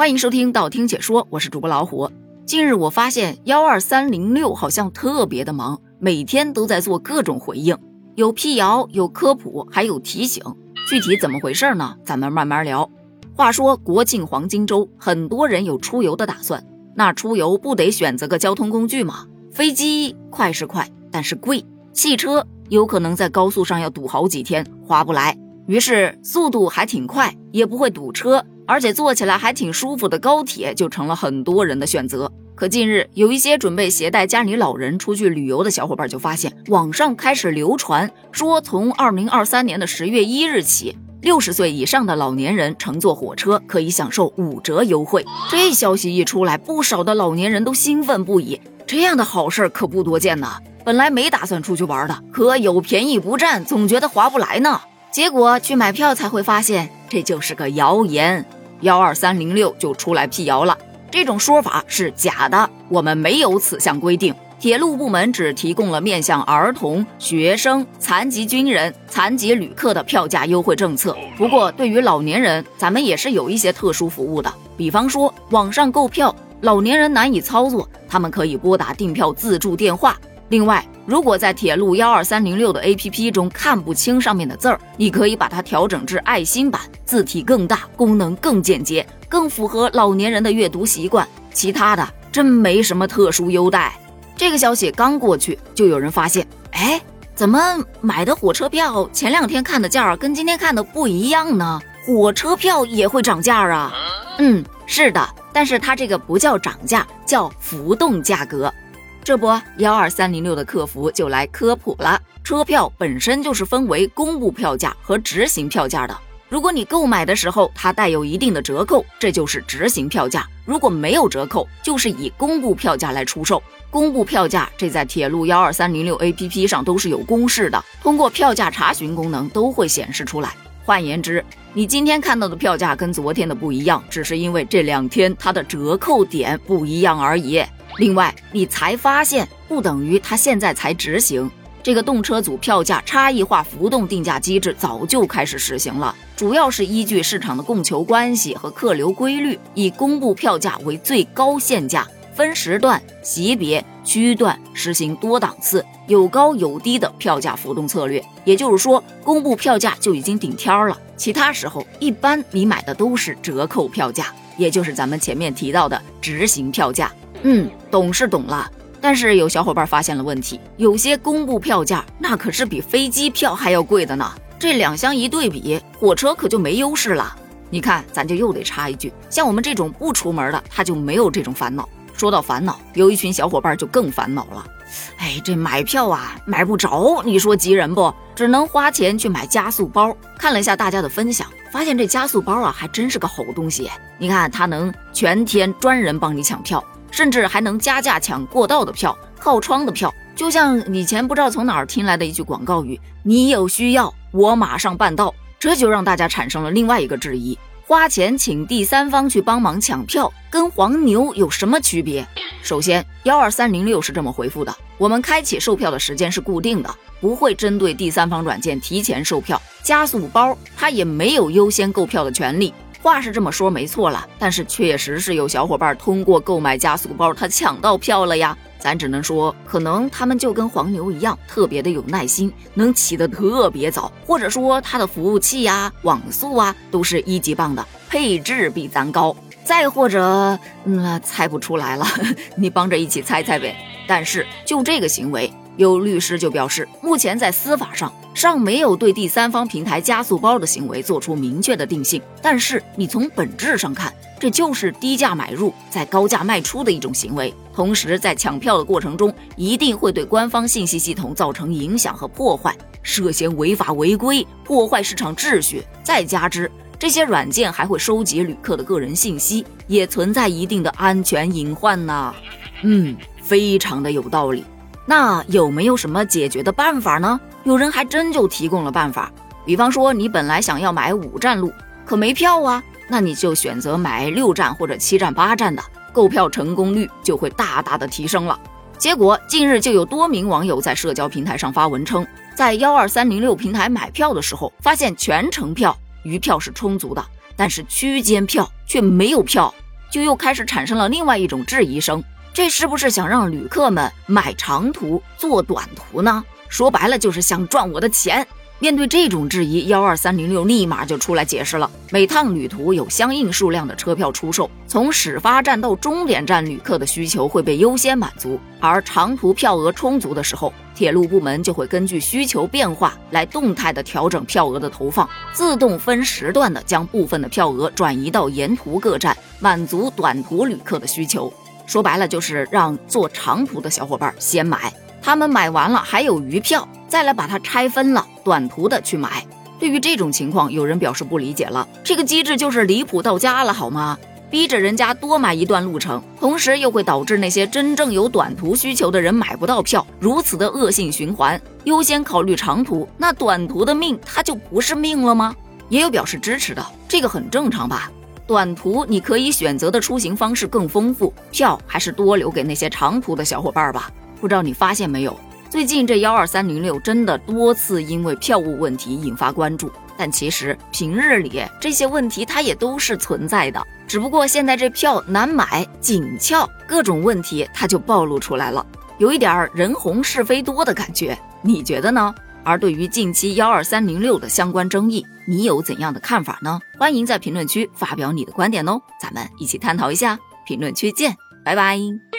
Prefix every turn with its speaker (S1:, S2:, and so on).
S1: 欢迎收听道听解说，我是主播老虎。近日我发现幺二三零六好像特别的忙，每天都在做各种回应，有辟谣，有科普，还有提醒。具体怎么回事呢？咱们慢慢聊。话说国庆黄金周，很多人有出游的打算，那出游不得选择个交通工具吗？飞机快是快，但是贵；汽车有可能在高速上要堵好几天，划不来。于是速度还挺快，也不会堵车，而且坐起来还挺舒服的高铁就成了很多人的选择。可近日有一些准备携带家里老人出去旅游的小伙伴就发现，网上开始流传说，从二零二三年的十月一日起，六十岁以上的老年人乘坐火车可以享受五折优惠。这消息一出来，不少的老年人都兴奋不已。这样的好事可不多见呐！本来没打算出去玩的，可有便宜不占，总觉得划不来呢。结果去买票才会发现，这就是个谣言。幺二三零六就出来辟谣了，这种说法是假的，我们没有此项规定。铁路部门只提供了面向儿童、学生、残疾军人、残疾旅客的票价优惠政策。不过，对于老年人，咱们也是有一些特殊服务的，比方说网上购票，老年人难以操作，他们可以拨打订票自助电话。另外，如果在铁路幺二三零六的 APP 中看不清上面的字儿，你可以把它调整至爱心版，字体更大，功能更简洁，更符合老年人的阅读习惯。其他的真没什么特殊优待。这个消息刚过去，就有人发现，哎，怎么买的火车票前两天看的价跟今天看的不一样呢？火车票也会涨价啊？嗯，是的，但是它这个不叫涨价，叫浮动价格。这不，幺二三零六的客服就来科普了。车票本身就是分为公布票价和执行票价的。如果你购买的时候它带有一定的折扣，这就是执行票价；如果没有折扣，就是以公布票价来出售。公布票价，这在铁路幺二三零六 APP 上都是有公示的，通过票价查询功能都会显示出来。换言之，你今天看到的票价跟昨天的不一样，只是因为这两天它的折扣点不一样而已。另外，你才发现不等于它现在才执行。这个动车组票价差异化浮动定价机制早就开始实行了，主要是依据市场的供求关系和客流规律，以公布票价为最高限价，分时段、级别、区段实行多档次、有高有低的票价浮动策略。也就是说，公布票价就已经顶天了，其他时候一般你买的都是折扣票价，也就是咱们前面提到的执行票价。嗯，懂是懂了，但是有小伙伴发现了问题，有些公布票价那可是比飞机票还要贵的呢。这两相一对比，火车可就没优势了。你看，咱就又得插一句，像我们这种不出门的，他就没有这种烦恼。说到烦恼，有一群小伙伴就更烦恼了。哎，这买票啊，买不着，你说急人不？只能花钱去买加速包。看了一下大家的分享，发现这加速包啊，还真是个好东西。你看，它能全天专人帮你抢票。甚至还能加价抢过道的票、靠窗的票，就像以前不知道从哪儿听来的一句广告语：“你有需要，我马上办到。”这就让大家产生了另外一个质疑：花钱请第三方去帮忙抢票，跟黄牛有什么区别？首先，幺二三零六是这么回复的：我们开启售票的时间是固定的，不会针对第三方软件提前售票。加速包它也没有优先购票的权利。话是这么说没错了，但是确实是有小伙伴通过购买加速包，他抢到票了呀。咱只能说，可能他们就跟黄牛一样，特别的有耐心，能起得特别早，或者说他的服务器呀、网速啊都是一级棒的，配置比咱高。再或者，那猜不出来了，你帮着一起猜猜呗。但是就这个行为。有律师就表示，目前在司法上尚没有对第三方平台加速包的行为做出明确的定性。但是你从本质上看，这就是低价买入在高价卖出的一种行为。同时，在抢票的过程中，一定会对官方信息系统造成影响和破坏，涉嫌违法违规，破坏市场秩序。再加之这些软件还会收集旅客的个人信息，也存在一定的安全隐患呐。嗯，非常的有道理。那有没有什么解决的办法呢？有人还真就提供了办法，比方说你本来想要买五站路，可没票啊，那你就选择买六站或者七站八站的，购票成功率就会大大的提升了。结果近日就有多名网友在社交平台上发文称，在幺二三零六平台买票的时候，发现全程票余票是充足的，但是区间票却没有票。就又开始产生了另外一种质疑声：这是不是想让旅客们买长途坐短途呢？说白了就是想赚我的钱。面对这种质疑，幺二三零六立马就出来解释了：每趟旅途有相应数量的车票出售，从始发站到终点站，旅客的需求会被优先满足。而长途票额充足的时候，铁路部门就会根据需求变化来动态的调整票额的投放，自动分时段的将部分的票额转移到沿途各站，满足短途旅客的需求。说白了就是让做长途的小伙伴先买。他们买完了还有余票，再来把它拆分了，短途的去买。对于这种情况，有人表示不理解了，这个机制就是离谱到家了，好吗？逼着人家多买一段路程，同时又会导致那些真正有短途需求的人买不到票，如此的恶性循环。优先考虑长途，那短途的命它就不是命了吗？也有表示支持的，这个很正常吧？短途你可以选择的出行方式更丰富，票还是多留给那些长途的小伙伴吧。不知道你发现没有，最近这幺二三零六真的多次因为票务问题引发关注，但其实平日里这些问题它也都是存在的，只不过现在这票难买、紧俏，各种问题它就暴露出来了，有一点人红是非多的感觉，你觉得呢？而对于近期幺二三零六的相关争议，你有怎样的看法呢？欢迎在评论区发表你的观点哦，咱们一起探讨一下，评论区见，拜拜。